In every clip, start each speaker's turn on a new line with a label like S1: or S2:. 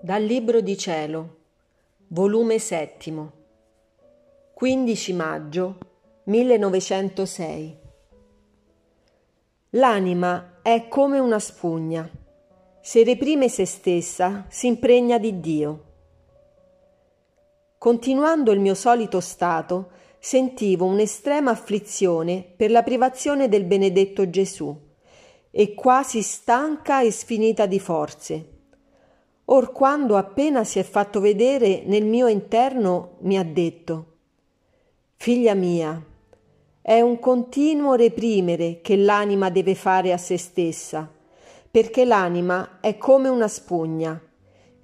S1: Dal Libro di Cielo, volume settimo, 15 maggio 1906. L'anima è come una spugna. Se reprime se stessa, si impregna di Dio. Continuando il mio solito stato, sentivo un'estrema afflizione per la privazione del benedetto Gesù e quasi stanca e sfinita di forze. Or quando appena si è fatto vedere nel mio interno mi ha detto Figlia mia, è un continuo reprimere che l'anima deve fare a se stessa, perché l'anima è come una spugna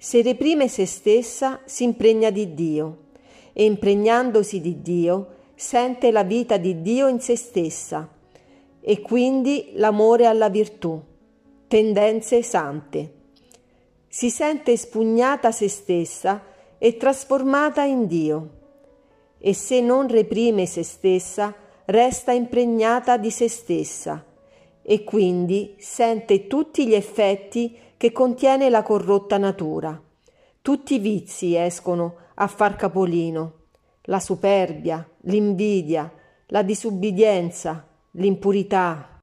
S1: se reprime se stessa, si impregna di Dio e impregnandosi di Dio, sente la vita di Dio in se stessa e quindi l'amore alla virtù, tendenze sante. Si sente spugnata se stessa e trasformata in Dio e se non reprime se stessa, resta impregnata di se stessa e quindi sente tutti gli effetti che contiene la corrotta natura. Tutti i vizi escono a far capolino, la superbia, l'invidia, la disubbidienza, l'impurità,